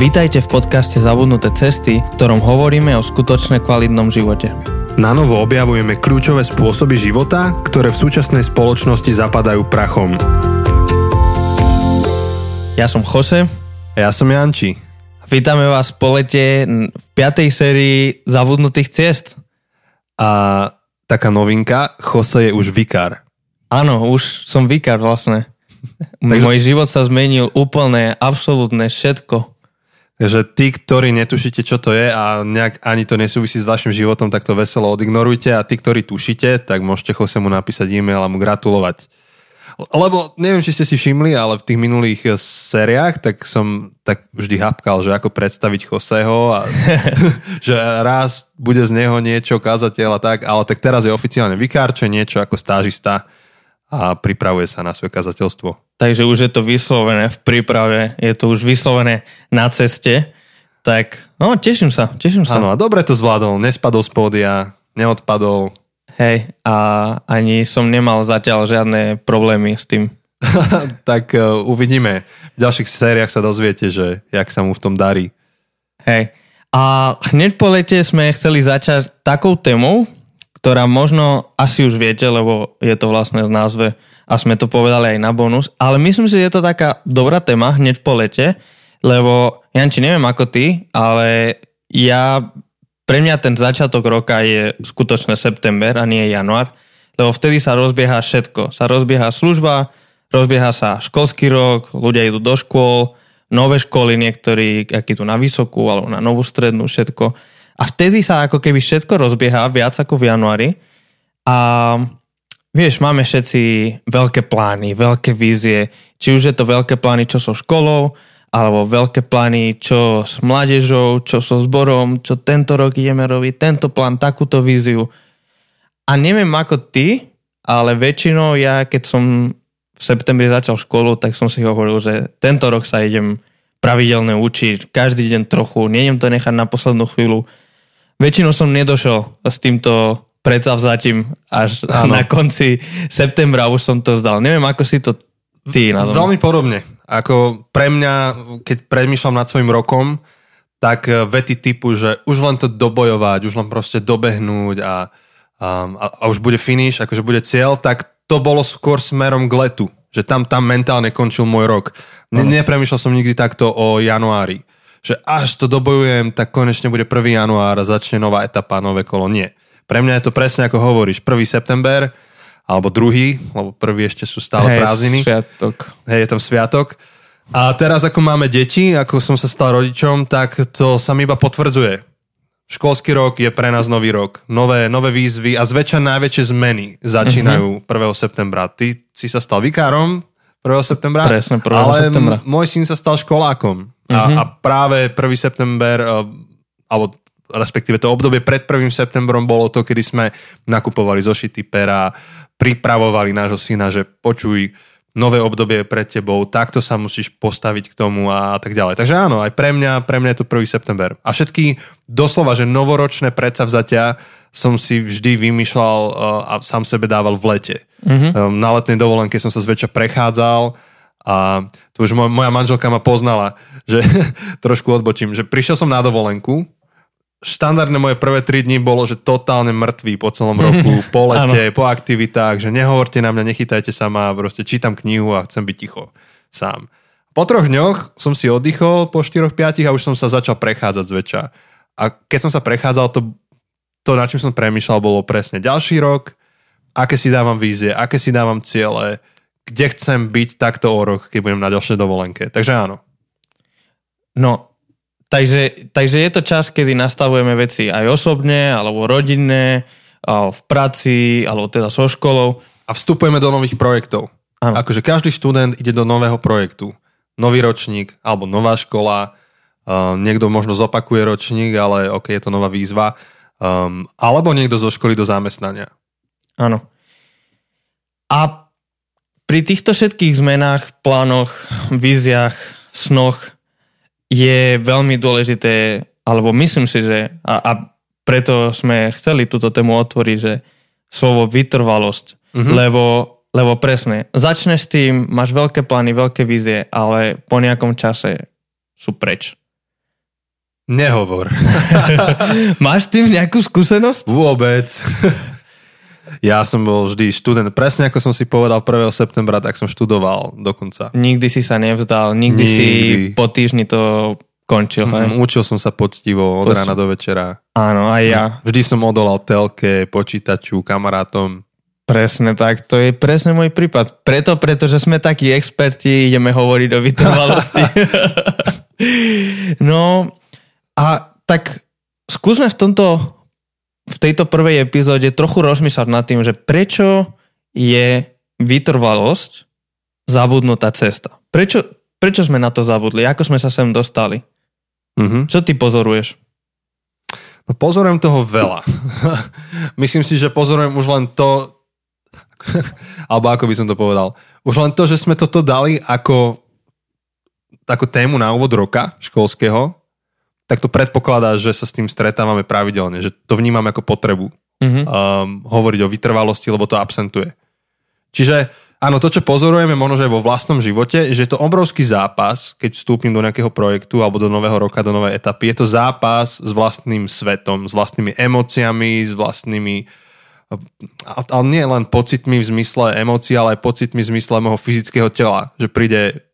Vítajte v podcaste Zabudnuté cesty, v ktorom hovoríme o skutočne kvalitnom živote. Na novo objavujeme kľúčové spôsoby života, ktoré v súčasnej spoločnosti zapadajú prachom. Ja som Jose. Ja som Janči. Vítame vás po lete v piatej sérii Zabudnutých ciest. A taká novinka, Jose je už vikár. Áno, už som vikár vlastne. Takže... Môj život sa zmenil úplne, absolútne všetko. Takže tí, ktorí netušíte, čo to je a nejak ani to nesúvisí s vašim životom, tak to veselo odignorujte a tí, ktorí tušíte, tak môžete mu napísať e-mail a mu gratulovať. Lebo neviem, či ste si všimli, ale v tých minulých sériách tak som tak vždy hapkal, že ako predstaviť Joseho a že raz bude z neho niečo, kazateľ a tak, ale tak teraz je oficiálne vikár, čo je niečo ako stážista a pripravuje sa na svoje kazateľstvo. Takže už je to vyslovené v príprave, je to už vyslovené na ceste, tak no teším sa, teším sa. Áno a dobre to zvládol, nespadol z pódia, neodpadol. Hej, a ani som nemal zatiaľ žiadne problémy s tým. tak uh, uvidíme. V ďalších sériách sa dozviete, že jak sa mu v tom darí. Hej. A hneď po lete sme chceli začať takou témou, ktorá možno asi už viete, lebo je to vlastne z názve a sme to povedali aj na bonus, ale myslím si, že je to taká dobrá téma hneď po lete, lebo Janči, neviem ako ty, ale ja, pre mňa ten začiatok roka je skutočne september a nie január, lebo vtedy sa rozbieha všetko. Sa rozbieha služba, rozbieha sa školský rok, ľudia idú do škôl, nové školy, niektorí, aký tu na vysokú alebo na novú strednú, všetko. A vtedy sa ako keby všetko rozbieha viac ako v januári. A vieš, máme všetci veľké plány, veľké vízie. Či už je to veľké plány, čo so školou, alebo veľké plány, čo s mládežou, čo so zborom, čo tento rok ideme robiť, tento plán, takúto víziu. A neviem ako ty, ale väčšinou ja, keď som v septembri začal školu, tak som si hovoril, že tento rok sa idem pravidelne učiť, každý deň trochu, nejdem to nechať na poslednú chvíľu väčšinou som nedošel s týmto predsavzatím až ano. na konci septembra už som to zdal. Neviem, ako si to ty na tom. Veľmi podobne. Ako pre mňa, keď premýšľam nad svojim rokom, tak eh, vety typu, že už len to dobojovať, už len proste dobehnúť a, a, a už bude finish, akože bude cieľ, tak to bolo skôr smerom k letu. Že tam, tam mentálne končil môj rok. Ne, nepremýšľal som nikdy takto o januári že až to dobojujem, tak konečne bude 1. január a začne nová etapa, nové kolo. Nie. Pre mňa je to presne ako hovoríš. 1. september, alebo druhý, lebo prvý ešte sú stále Hej, prázdniny. sviatok. Hej, je tam sviatok. A teraz, ako máme deti, ako som sa stal rodičom, tak to sa mi iba potvrdzuje. Školský rok je pre nás nový rok. Nové, nové výzvy a zväčša najväčšie zmeny začínajú mm-hmm. 1. septembra. Ty si sa stal vikárom 1. septembra. Presne, 1. ale septembra. môj syn sa stal školákom. A, Mhm. a práve 1. september, uh, alebo respektíve to obdobie pred 1. septembrom bolo to, kedy sme nakupovali zošity pera, pripravovali nášho syna, že počuj, nové obdobie pred tebou, takto sa musíš postaviť k tomu a tak ďalej. Takže áno, aj pre mňa, pre mňa je to 1. september. A všetky doslova, že novoročné predsavzatia som si vždy vymýšľal uh, a sám sebe dával v lete. Mm-hmm. Na letnej dovolenke som sa zväčša prechádzal a to už moja manželka ma poznala, že trošku odbočím, že prišiel som na dovolenku, štandardné moje prvé 3 dní bolo, že totálne mŕtvý po celom roku, po lete, po aktivitách, že nehovorte na mňa, nechytajte sa ma, proste čítam knihu a chcem byť ticho sám. Po troch dňoch som si oddychol, po 4-5 a už som sa začal prechádzať zväčša. A keď som sa prechádzal, to, to na čím som premýšľal, bolo presne ďalší rok, aké si dávam vízie, aké si dávam ciele, kde chcem byť takto o rok, keď budem na ďalšej dovolenke. Takže áno. No, takže, takže je to čas, kedy nastavujeme veci aj osobne, alebo rodinné, alebo v práci, alebo teda so školou. A vstupujeme do nových projektov. Áno. Akože každý študent ide do nového projektu. Nový ročník, alebo nová škola, uh, niekto možno zopakuje ročník, ale ok, je to nová výzva. Um, alebo niekto zo školy do zamestnania. Áno. A pri týchto všetkých zmenách, plánoch, víziách, snoch je veľmi dôležité, alebo myslím si, že a, a preto sme chceli túto tému otvoriť, že slovo vytrvalosť, mm-hmm. lebo, lebo presne, začneš s tým, máš veľké plány, veľké vízie, ale po nejakom čase sú preč. Nehovor. Máš tým nejakú skúsenosť? Vôbec. Ja som bol vždy študent. Presne ako som si povedal 1. septembra, tak som študoval dokonca. Nikdy si sa nevzdal, nikdy, nikdy. si po týždni to končil. Mm, učil som sa poctivo od Poč- rána do večera. Áno, aj ja. Vždy som odolal telke, počítaču, kamarátom. Presne tak, to je presne môj prípad. Preto, pretože sme takí experti, ideme hovoriť o vytrvalosti. no a tak skúsme v tomto v tejto prvej epizóde trochu rozmýšľať nad tým, že prečo je vytrvalosť zabudnutá cesta. Prečo, prečo sme na to zabudli? Ako sme sa sem dostali? Mm-hmm. Čo ty pozoruješ? No pozorujem toho veľa. Myslím si, že pozorujem už len to, alebo ako by som to povedal, už len to, že sme toto dali ako takú tému na úvod roka školského, tak to predpokladá, že sa s tým stretávame pravidelne, že to vnímam ako potrebu mm-hmm. um, hovoriť o vytrvalosti, lebo to absentuje. Čiže áno, to, čo pozorujeme možno, že vo vlastnom živote, že je to obrovský zápas, keď vstúpim do nejakého projektu alebo do nového roka, do novej etapy. Je to zápas s vlastným svetom, s vlastnými emóciami, s vlastnými ale nie len pocitmi v zmysle emócií, ale aj pocitmi v zmysle môjho fyzického tela. Že príde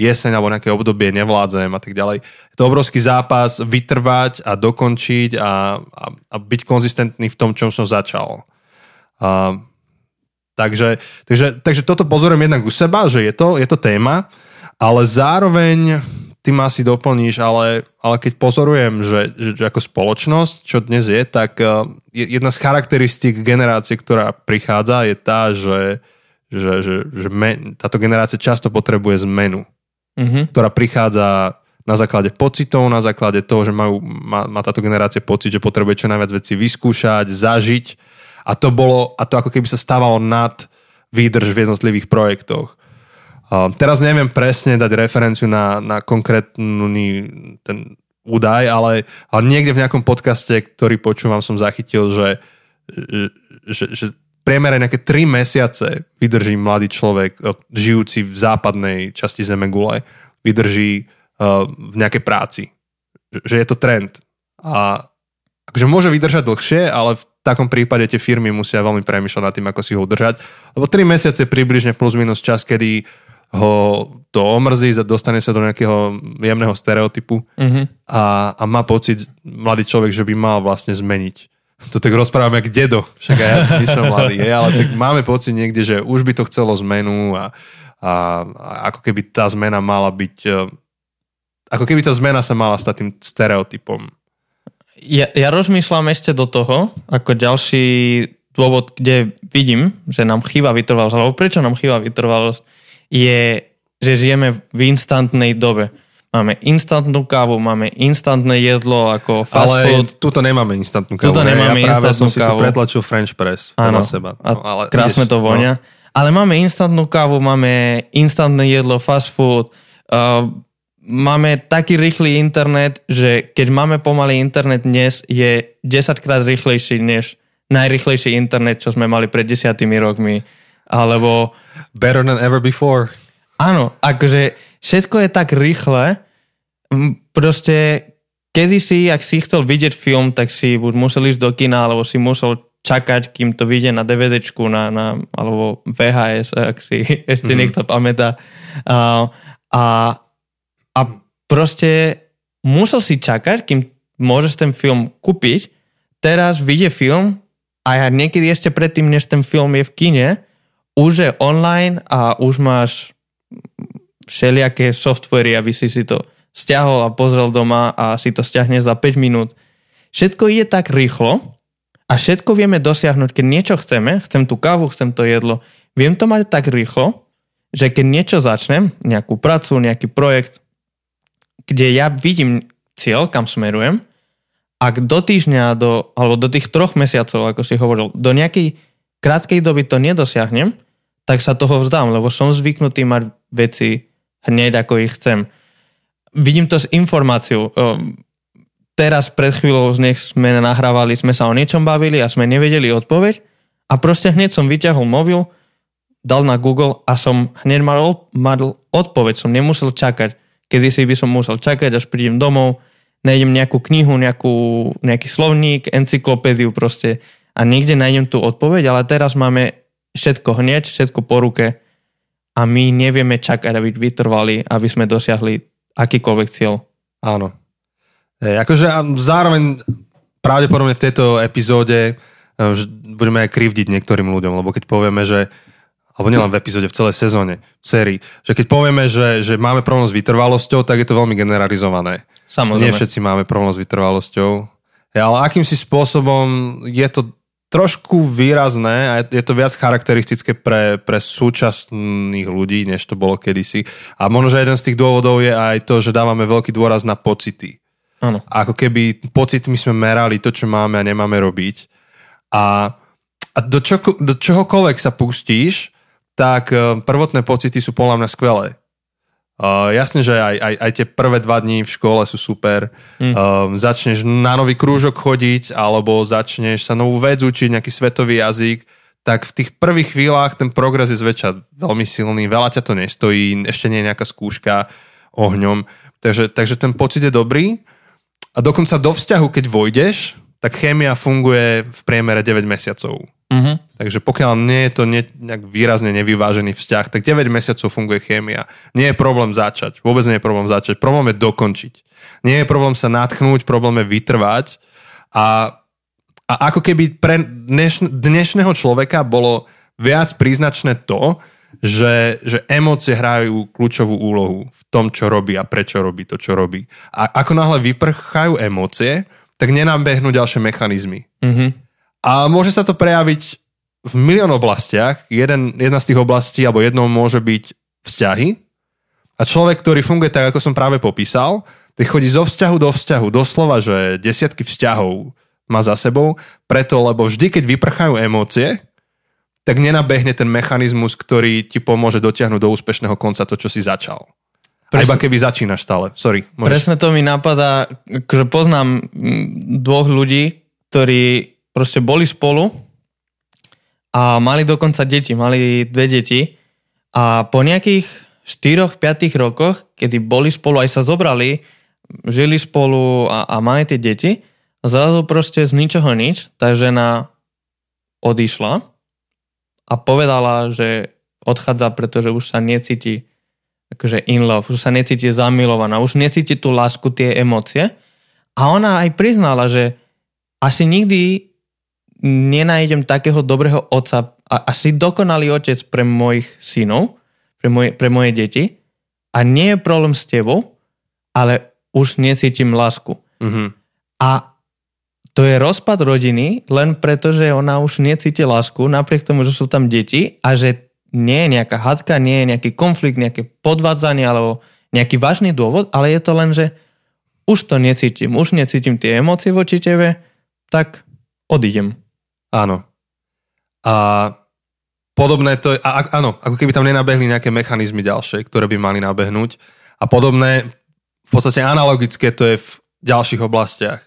jeseň alebo nejaké obdobie nevládzem a tak ďalej. Je to obrovský zápas vytrvať a dokončiť a, a, a byť konzistentný v tom, čom som začal. A, takže, takže, takže toto pozorujem jednak u seba, že je to, je to téma, ale zároveň ty ma asi doplníš, ale, ale keď pozorujem, že, že, že ako spoločnosť, čo dnes je, tak uh, jedna z charakteristík generácie, ktorá prichádza, je tá, že, že, že, že me, táto generácia často potrebuje zmenu mm-hmm. ktorá prichádza na základe pocitov, na základe toho, že majú, má, má táto generácia pocit, že potrebuje čo najviac veci vyskúšať, zažiť a to bolo, a to ako keby sa stávalo nad výdrž v jednotlivých projektoch. Uh, teraz neviem presne dať referenciu na, na konkrétny ten údaj, ale, ale niekde v nejakom podcaste, ktorý počúvam, som zachytil, že, že, že priemere nejaké 3 mesiace vydrží mladý človek, eh, žijúci v západnej časti Zemegule, vydrží uh, v nejakej práci. Že je to trend. A akože môže vydržať dlhšie, ale v takom prípade tie firmy musia veľmi premýšľať nad tým, ako si ho udržať. Lebo 3 mesiace približne plus minus čas, kedy ho to omrzí, dostane sa do nejakého jemného stereotypu mm-hmm. a, a má pocit mladý človek, že by mal vlastne zmeniť to tak rozprávame jak dedo, však aj ja nie som mladý, je, ale tak máme pocit niekde, že už by to chcelo zmenu a, a, a ako keby tá zmena mala byť, e, ako keby tá zmena sa mala stať tým stereotypom. Ja, ja rozmýšľam ešte do toho, ako ďalší dôvod, kde vidím, že nám chýba vytrvalosť, alebo prečo nám chýba vytrvalosť, je, že žijeme v instantnej dobe Máme instantnú kávu, máme instantné jedlo ako fast ale food. tuto nemáme instantnú kávu. Tuto nemáme ja instantnú som si tu pretlačil French press Áno, seba. No, ale krásne ideš, to vonia. No. Ale máme instantnú kávu, máme instantné jedlo, fast food. Uh, máme taký rýchly internet, že keď máme pomalý internet dnes, je 10 krát rýchlejší než najrychlejší internet, čo sme mali pred desiatými rokmi. Alebo... Better than ever before. Áno, akože všetko je tak rýchle, proste kedy si, ak si chcel vidieť film, tak si buď musel ísť do kina, alebo si musel čakať, kým to vyjde na DVDčku, na, na, alebo VHS, ak si ešte mm-hmm. niekto pamätá. A, a, a proste musel si čakať, kým môžeš ten film kúpiť. Teraz vyjde film a ja niekedy ešte predtým, než ten film je v kine, už je online a už máš všelijaké softvery, aby si si to stiahol a pozrel doma a si to stiahne za 5 minút. Všetko ide tak rýchlo a všetko vieme dosiahnuť, keď niečo chceme, chcem tú kávu, chcem to jedlo, viem to mať tak rýchlo, že keď niečo začnem, nejakú prácu, nejaký projekt, kde ja vidím cieľ, kam smerujem, ak do týždňa, do, alebo do tých troch mesiacov, ako si hovoril, do nejakej krátkej doby to nedosiahnem, tak sa toho vzdám, lebo som zvyknutý mať veci hneď ako ich chcem. Vidím to s informáciou. Teraz pred chvíľou nech sme nahrávali, sme sa o niečom bavili a sme nevedeli odpoveď a proste hneď som vyťahol mobil, dal na Google a som hneď mal, mal odpoveď, som nemusel čakať. Kedy si by som musel čakať, až prídem domov, nájdem nejakú knihu, nejakú, nejaký slovník, encyklopédiu proste a niekde nájdem tú odpoveď, ale teraz máme všetko hneď, všetko po ruke a my nevieme čakať a byť vytrvali, aby sme dosiahli akýkoľvek cieľ. Áno. E, akože a zároveň pravdepodobne v tejto epizóde e, budeme aj krivdiť niektorým ľuďom, lebo keď povieme, že alebo nielen v epizóde, v celej sezóne, v sérii, že keď povieme, že, že máme problém s vytrvalosťou, tak je to veľmi generalizované. Samozrejme. Nie všetci máme problém s vytrvalosťou. Ale akýmsi spôsobom je to trošku výrazné a je to viac charakteristické pre, pre súčasných ľudí, než to bolo kedysi. A možno, že jeden z tých dôvodov je aj to, že dávame veľký dôraz na pocity. Áno. Ako keby pocitmi sme merali to, čo máme a nemáme robiť. A, a do, čo, do čohokoľvek sa pustíš, tak eh, prvotné pocity sú podľa mňa skvelé. Uh, jasne, že aj, aj, aj tie prvé dva dní v škole sú super. Mm. Uh, začneš na nový krúžok chodiť, alebo začneš sa novú vec učiť, nejaký svetový jazyk, tak v tých prvých chvíľach ten progres je zväčša veľmi silný, veľa ťa to nestojí, ešte nie je nejaká skúška ohňom, takže, takže ten pocit je dobrý. A dokonca do vzťahu, keď vojdeš, tak chémia funguje v priemere 9 mesiacov. Uh-huh. Takže pokiaľ nie je to ne, nejak výrazne nevyvážený vzťah, tak 9 mesiacov funguje chémia. Nie je problém začať. Vôbec nie je problém začať. Problém je dokončiť. Nie je problém sa natchnúť, problém je vytrvať. A, a ako keby pre dneš, dnešného človeka bolo viac príznačné to, že, že emócie hrajú kľúčovú úlohu v tom, čo robí a prečo robí to, čo robí. A ako náhle vyprchajú emócie, tak nenábehnú ďalšie mechanizmy. Mm-hmm. A môže sa to prejaviť v milión oblastiach. Jeden, jedna z tých oblastí, alebo jednou môže byť vzťahy. A človek, ktorý funguje tak, ako som práve popísal, tak chodí zo vzťahu do vzťahu. Doslova, že desiatky vzťahov má za sebou, preto, lebo vždy, keď vyprchajú emócie, tak nenabehne ten mechanizmus, ktorý ti pomôže dotiahnuť do úspešného konca to, čo si začal. Presne, iba keby začínaš stále. Sorry. Môžeš. Presne to mi napadá, že poznám dvoch ľudí, ktorí proste boli spolu a mali dokonca deti, mali dve deti a po nejakých 4-5 rokoch, kedy boli spolu, aj sa zobrali, žili spolu a, a mali tie deti, zrazu proste z ničoho nič tá žena odišla a povedala, že odchádza, pretože už sa necíti akože in love, už sa necíti zamilovaná, už necíti tú lásku, tie emócie. A ona aj priznala, že asi nikdy nenájdem takého dobrého otca, a asi dokonalý otec pre mojich synov, pre moje, pre moje deti a nie je problém s tebou, ale už necítim lásku. Mm-hmm. A to je rozpad rodiny len preto, že ona už necíti lásku, napriek tomu, že sú tam deti a že nie je nejaká hadka, nie je nejaký konflikt, nejaké podvádzanie alebo nejaký vážny dôvod, ale je to len, že už to necítim, už necítim tie emócie voči tebe, tak odídem. Áno. A podobné to, a, áno, ako keby tam nenabehli nejaké mechanizmy ďalšie, ktoré by mali nabehnúť. A podobné, v podstate analogické to je v ďalších oblastiach.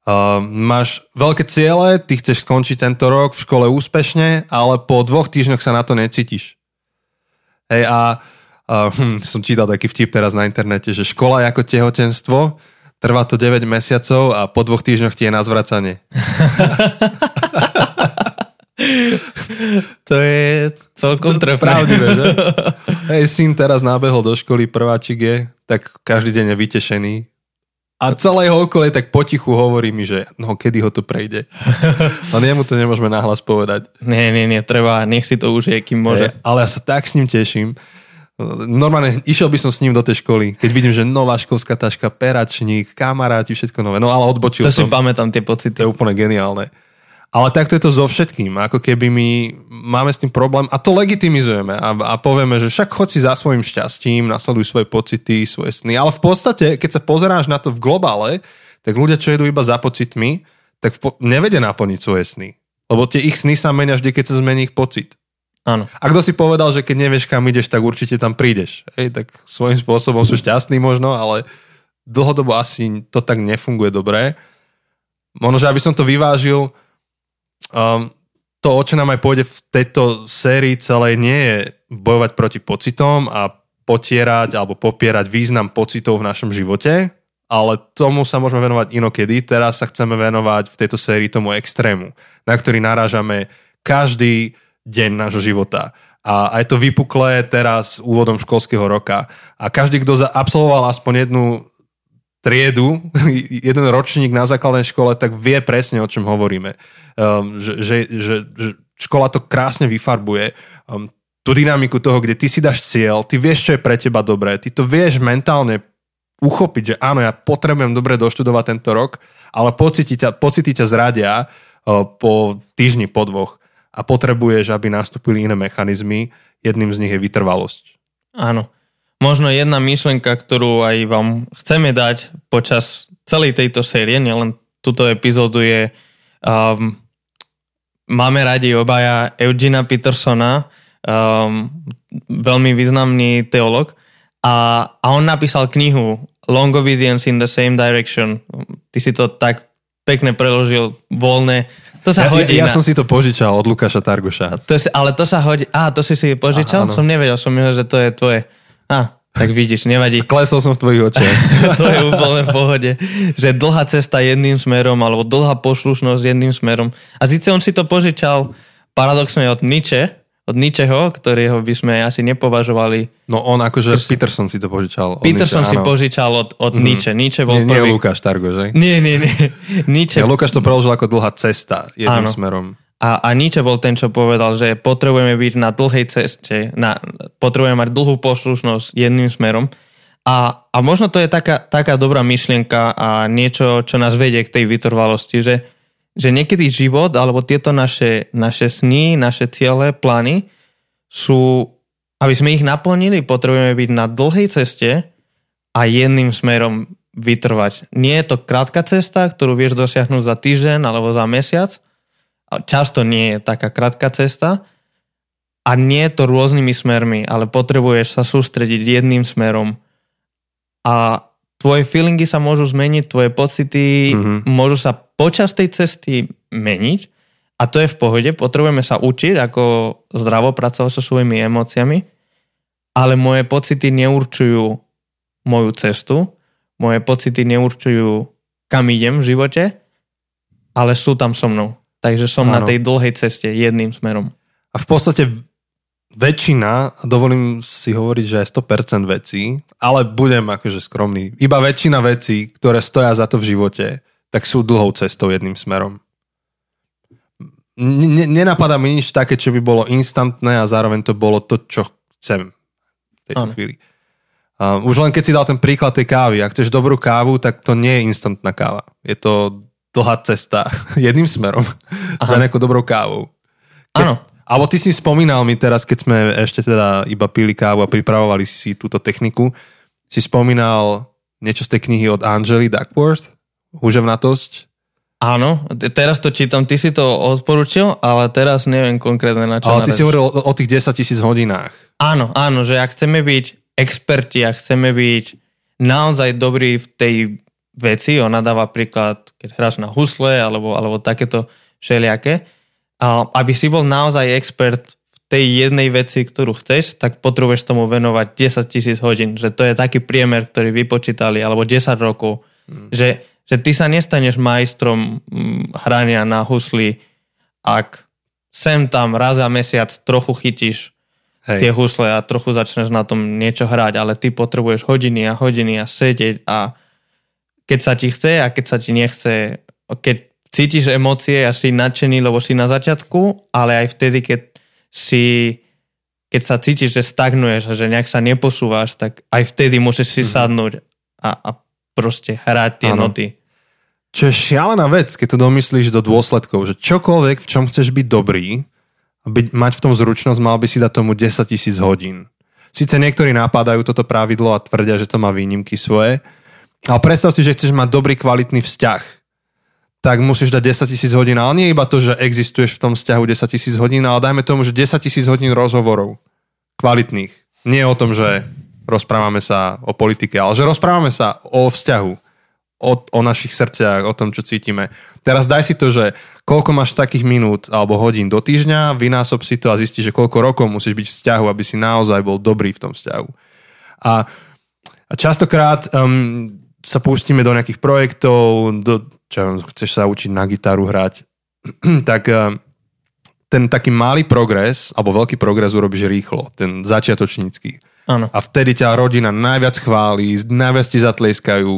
Uh, máš veľké ciele, ty chceš skončiť tento rok v škole úspešne, ale po dvoch týždňoch sa na to necítiš. Hej, a uh, hm, som čítal taký vtip teraz na internete, že škola je ako tehotenstvo, trvá to 9 mesiacov a po dvoch týždňoch ti je na zvracanie. to je celkom trefné. Pravdivé, že? Hej, syn teraz nábehol do školy, prváčik je, tak každý deň je vytešený a celého okolie tak potichu hovorí mi, že no kedy ho to prejde. Len jemu to nemôžeme nahlas povedať. Nie, nie, nie, treba, nech si to užije, kým môže. Je, ale ja sa tak s ním teším. Normálne išiel by som s ním do tej školy, keď vidím, že nová školská taška, peračník, kamaráti, všetko nové. No ale odbočil to som. To si pamätám tie pocity. To je úplne geniálne. Ale takto je to so všetkým. Ako keby my máme s tým problém a to legitimizujeme a, a povieme, že však chod si za svojim šťastím, nasleduj svoje pocity, svoje sny. Ale v podstate, keď sa pozeráš na to v globále, tak ľudia, čo jedú iba za pocitmi, tak po- nevedia naplniť svoje sny. Lebo tie ich sny sa menia vždy, keď sa zmení ich pocit. Áno. A kto si povedal, že keď nevieš, kam ideš, tak určite tam prídeš. Ej, tak svojím spôsobom sú šťastní možno, ale dlhodobo asi to tak nefunguje dobre. Možno, že aby som to vyvážil, um, to, o čo nám aj pôjde v tejto sérii celej, nie je bojovať proti pocitom a potierať alebo popierať význam pocitov v našom živote, ale tomu sa môžeme venovať inokedy. Teraz sa chceme venovať v tejto sérii tomu extrému, na ktorý narážame každý deň nášho života. A aj to vypuklé teraz úvodom školského roka. A každý, kto absolvoval aspoň jednu triedu, jeden ročník na základnej škole, tak vie presne, o čom hovoríme. Um, že, že, že, že škola to krásne vyfarbuje. Um, tú dynamiku toho, kde ty si dáš cieľ, ty vieš, čo je pre teba dobré, ty to vieš mentálne uchopiť, že áno, ja potrebujem dobre doštudovať tento rok, ale pocity ťa, pocity ťa zradia uh, po týždni, po dvoch a potrebuješ, aby nastúpili iné mechanizmy. Jedným z nich je vytrvalosť. Áno možno jedna myšlenka, ktorú aj vám chceme dať počas celej tejto série, nielen túto epizódu je um, máme radi obaja Eugena Petersona, um, veľmi významný teolog a, a on napísal knihu Long Obedience in the Same Direction. Ty si to tak pekne preložil voľne. To sa ja, hodí ja, ja na... som si to požičal od Lukáša Targoša. To si, ale to sa hodí... Á, to si si požičal? Aha, som nevedel, som myslel, že to je tvoje. Á, tak vidíš, nevadí. Klesol som v tvojich očiach. to je úplne v pohode. Že dlhá cesta jedným smerom, alebo dlhá poslušnosť jedným smerom. A síce on si to požičal paradoxne od Nietzsche, od Nietzscheho, ktorého by sme asi nepovažovali. No on akože Prst... Peterson si to požičal. Od Peterson Nietzsche, si áno. požičal od, od mm-hmm. Nietzsche. Nietzsche bol nie, prvý. Nie Lukáš Targo, že? Nie, nie, nie. Nietzsche... Ja, Lukáš to preložil ako dlhá cesta jedným áno. smerom. A, a Nietzsche bol ten, čo povedal, že potrebujeme byť na dlhej ceste, na, potrebujeme mať dlhú poslušnosť jedným smerom. A, a možno to je taká, taká dobrá myšlienka a niečo, čo nás vedie k tej vytrvalosti, že, že niekedy život alebo tieto naše, naše sny, naše ciele, plány sú, aby sme ich naplnili, potrebujeme byť na dlhej ceste a jedným smerom vytrvať. Nie je to krátka cesta, ktorú vieš dosiahnuť za týždeň alebo za mesiac, často nie je taká krátka cesta a nie je to rôznymi smermi, ale potrebuješ sa sústrediť jedným smerom a tvoje feelingy sa môžu zmeniť, tvoje pocity mm-hmm. môžu sa počas tej cesty meniť a to je v pohode. Potrebujeme sa učiť, ako zdravo pracovať so svojimi emóciami, ale moje pocity neurčujú moju cestu, moje pocity neurčujú, kam idem v živote, ale sú tam so mnou. Takže som ano. na tej dlhej ceste jedným smerom. A v podstate väčšina, dovolím si hovoriť, že aj 100% vecí, ale budem akože skromný, iba väčšina vecí, ktoré stoja za to v živote, tak sú dlhou cestou jedným smerom. N- nenapadá mi nič také, čo by bolo instantné a zároveň to bolo to, čo chcem v tejto ano. chvíli. Uh, už len keď si dal ten príklad tej kávy, ak chceš dobrú kávu, tak to nie je instantná káva. Je to dlhá cesta jedným smerom Aha. za nejakou dobrou kávou. Áno. Alebo ty si spomínal mi teraz, keď sme ešte teda iba pili kávu a pripravovali si túto techniku, si spomínal niečo z tej knihy od Angely Duckworth, Húževnatosť. Áno, teraz to čítam, ty si to odporučil, ale teraz neviem konkrétne na čo. Ale ty si hovoril o, o tých 10 tisíc hodinách. Áno, áno, že ak chceme byť experti, ak chceme byť naozaj dobrí v tej veci, ona dáva príklad, keď hráš na husle alebo, alebo takéto všelijaké. A aby si bol naozaj expert v tej jednej veci, ktorú chceš, tak potrebuješ tomu venovať 10 tisíc hodín. Že to je taký priemer, ktorý vypočítali, alebo 10 rokov. Hmm. Že, že ty sa nestaneš majstrom mm, hrania na husli, ak sem tam raz za mesiac trochu chytíš Hej. tie husle a trochu začneš na tom niečo hrať, ale ty potrebuješ hodiny a hodiny a sedieť a keď sa ti chce a keď sa ti nechce, keď cítiš emócie a si nadšený, lebo si na začiatku, ale aj vtedy, keď si keď sa cítiš, že stagnuješ a že nejak sa neposúvaš, tak aj vtedy môžeš si mm-hmm. sadnúť a, a proste hrať tie ano. noty. Čo je šialená vec, keď to domyslíš do dôsledkov, že čokoľvek, v čom chceš byť dobrý, byť, mať v tom zručnosť, mal by si dať tomu 10 tisíc hodín. Sice niektorí napadajú toto pravidlo a tvrdia, že to má výnimky svoje, ale predstav si, že chceš mať dobrý, kvalitný vzťah. Tak musíš dať 10 tisíc hodín, ale nie iba to, že existuješ v tom vzťahu 10 tisíc hodín, ale dajme tomu, že 10 tisíc hodín rozhovorov. Kvalitných. Nie o tom, že rozprávame sa o politike, ale že rozprávame sa o vzťahu, o, o našich srdciach, o tom, čo cítime. Teraz daj si to, že koľko máš takých minút alebo hodín do týždňa, vynásob si to a zistíš, že koľko rokov musíš byť v vzťahu, aby si naozaj bol dobrý v tom vzťahu. A, a častokrát um, sa pustíme do nejakých projektov, do, čo chceš sa učiť na gitaru hrať, tak eh, ten taký malý progres, alebo veľký progres urobíš rýchlo, ten začiatočnícky. Áno. A vtedy ťa rodina najviac chváli, najviac ti zatleskajú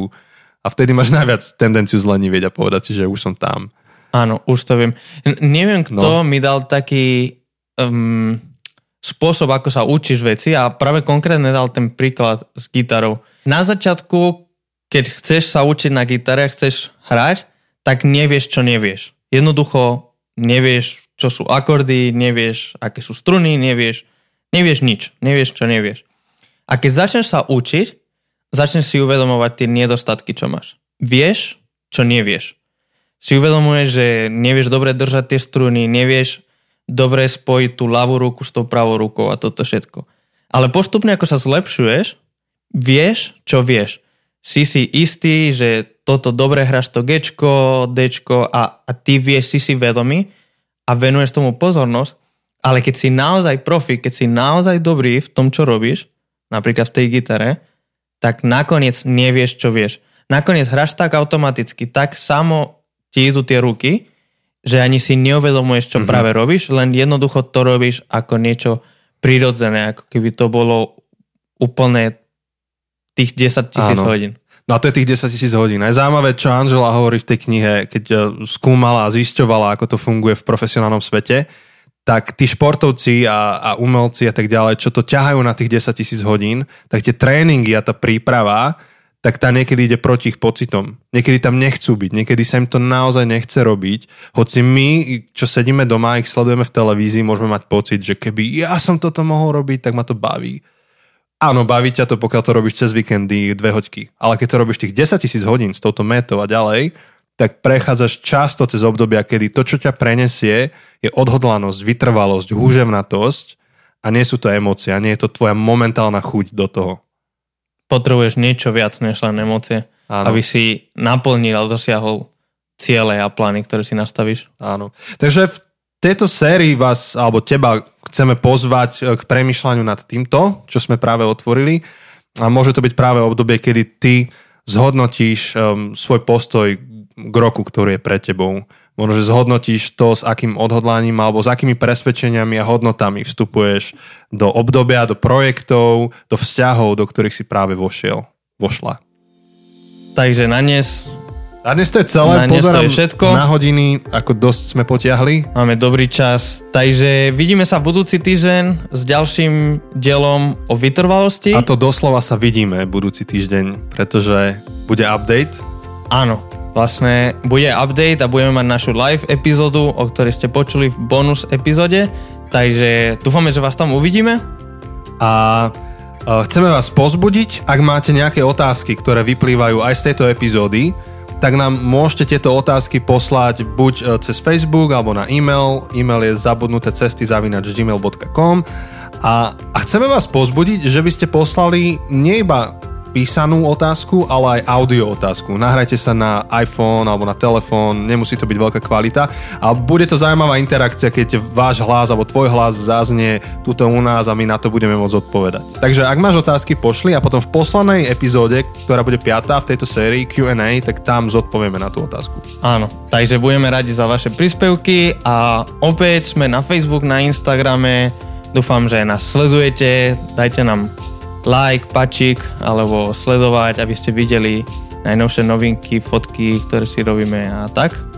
a vtedy máš najviac tendenciu zlenivieť a povedať si, že už som tam. Áno, už to viem. N- neviem, kto no. mi dal taký um, spôsob, ako sa učíš veci a práve konkrétne dal ten príklad s gitarou. Na začiatku, keď chceš sa učiť na gitare, chceš hrať, tak nevieš, čo nevieš. Jednoducho nevieš, čo sú akordy, nevieš, aké sú struny, nevieš, nevieš nič, nevieš, čo nevieš. A keď začneš sa učiť, začneš si uvedomovať tie nedostatky, čo máš. Vieš, čo nevieš. Si uvedomuješ, že nevieš dobre držať tie struny, nevieš dobre spojiť tú ľavú ruku s tou pravou rukou a toto všetko. Ale postupne, ako sa zlepšuješ, vieš, čo vieš. Si si istý, že toto dobre hráš to Gčko, Dčko a, a ty vieš, si si vedomý a venuješ tomu pozornosť, ale keď si naozaj profi, keď si naozaj dobrý v tom, čo robíš, napríklad v tej gitare, tak nakoniec nevieš, čo vieš. Nakoniec hráš tak automaticky, tak samo ti idú tie ruky, že ani si neuvedomuješ, čo mm-hmm. práve robíš, len jednoducho to robíš ako niečo prirodzené, ako keby to bolo úplne tých 10 tisíc hodín. No a to je tých 10 tisíc hodín. Je zaujímavé, čo Angela hovorí v tej knihe, keď eh, skúmala a zisťovala, ako to funguje v profesionálnom svete, tak tí športovci a, a umelci a tak ďalej, čo to ťahajú na tých 10 tisíc hodín, tak tie tréningy a tá príprava, tak tá niekedy ide proti ich pocitom. Niekedy tam nechcú byť, niekedy sa im to naozaj nechce robiť. Hoci my, čo sedíme doma a ich sledujeme v televízii, môžeme mať pocit, že keby ja som toto mohol robiť, tak ma to baví. Áno, baví ťa to, pokiaľ to robíš cez víkendy, dve hoďky. Ale keď to robíš tých 10 tisíc hodín s touto metou a ďalej, tak prechádzaš často cez obdobia, kedy to, čo ťa prenesie, je odhodlanosť, vytrvalosť, húževnatosť a nie sú to emócie, nie je to tvoja momentálna chuť do toho. Potrebuješ niečo viac než len emócie, Áno. aby si naplnil a dosiahol ciele a plány, ktoré si nastavíš. Áno. Takže v tejto sérii vás, alebo teba chceme pozvať e, k premyšľaniu nad týmto, čo sme práve otvorili. A môže to byť práve obdobie, kedy ty zhodnotíš um, svoj postoj k roku, ktorý je pred tebou. Možno, že zhodnotíš to, s akým odhodlaním alebo s akými presvedčeniami a hodnotami vstupuješ do obdobia, do projektov, do vzťahov, do ktorých si práve vošiel, vošla. Takže na dnes a dnes to je celé, na Pozerám je všetko. na hodiny, ako dosť sme potiahli. Máme dobrý čas, takže vidíme sa budúci týždeň s ďalším dielom o vytrvalosti. A to doslova sa vidíme budúci týždeň, pretože bude update. Áno, vlastne bude update a budeme mať našu live epizódu, o ktorej ste počuli v bonus epizóde, takže dúfame, že vás tam uvidíme. A e, chceme vás pozbudiť, ak máte nejaké otázky, ktoré vyplývajú aj z tejto epizódy, tak nám môžete tieto otázky poslať buď e, cez Facebook alebo na e-mail. E-mail je zabudnuté cesty zavinač gmail.com a, a chceme vás pozbudiť, že by ste poslali nie iba písanú otázku, ale aj audio otázku. Nahrajte sa na iPhone alebo na telefón, nemusí to byť veľká kvalita a bude to zaujímavá interakcia, keď váš hlas alebo tvoj hlas zaznie tuto u nás a my na to budeme môcť odpovedať. Takže ak máš otázky, pošli a potom v poslednej epizóde, ktorá bude piatá v tejto sérii Q&A, tak tam zodpovieme na tú otázku. Áno, takže budeme radi za vaše príspevky a opäť sme na Facebook, na Instagrame, dúfam, že nás sledujete, dajte nám like, pačík alebo sledovať, aby ste videli najnovšie novinky, fotky, ktoré si robíme a tak.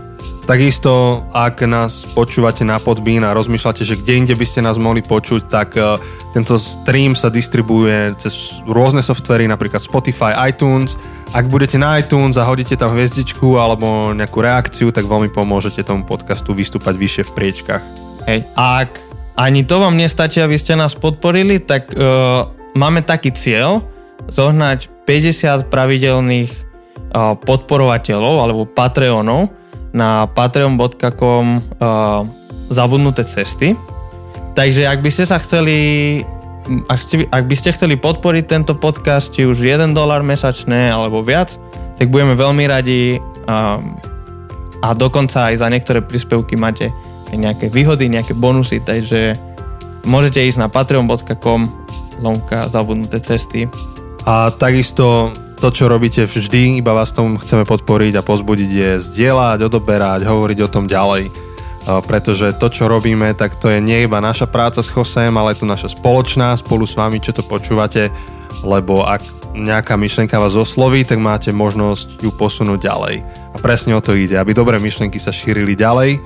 Takisto, ak nás počúvate na Podbean a rozmýšľate, že kde inde by ste nás mohli počuť, tak uh, tento stream sa distribuuje cez rôzne softvery, napríklad Spotify, iTunes. Ak budete na iTunes a hodíte tam hviezdičku alebo nejakú reakciu, tak veľmi pomôžete tomu podcastu vystúpať vyššie v priečkách. Hej, ak ani to vám nestačí, aby ste nás podporili, tak uh, máme taký cieľ zohnať 50 pravidelných podporovateľov alebo Patreonov na patreon.com zabudnuté cesty. Takže ak by ste sa chceli ak, ste, ak by ste chceli podporiť tento podcast, či už 1 dolar mesačné alebo viac, tak budeme veľmi radi a, a dokonca aj za niektoré príspevky máte nejaké výhody, nejaké bonusy, takže môžete ísť na patreon.com lomka zabudnuté cesty. A takisto to, čo robíte vždy, iba vás tom chceme podporiť a pozbudiť je zdieľať, odoberať, hovoriť o tom ďalej. Pretože to, čo robíme, tak to je nie iba naša práca s Chosem, ale je to naša spoločná spolu s vami, čo to počúvate, lebo ak nejaká myšlienka vás osloví, tak máte možnosť ju posunúť ďalej. A presne o to ide, aby dobré myšlienky sa šírili ďalej.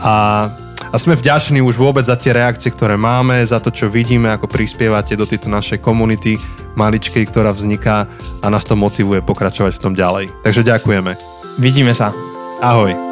A a sme vďační už vôbec za tie reakcie, ktoré máme, za to, čo vidíme, ako prispievate do tejto našej komunity maličkej, ktorá vzniká a nás to motivuje pokračovať v tom ďalej. Takže ďakujeme. Vidíme sa. Ahoj.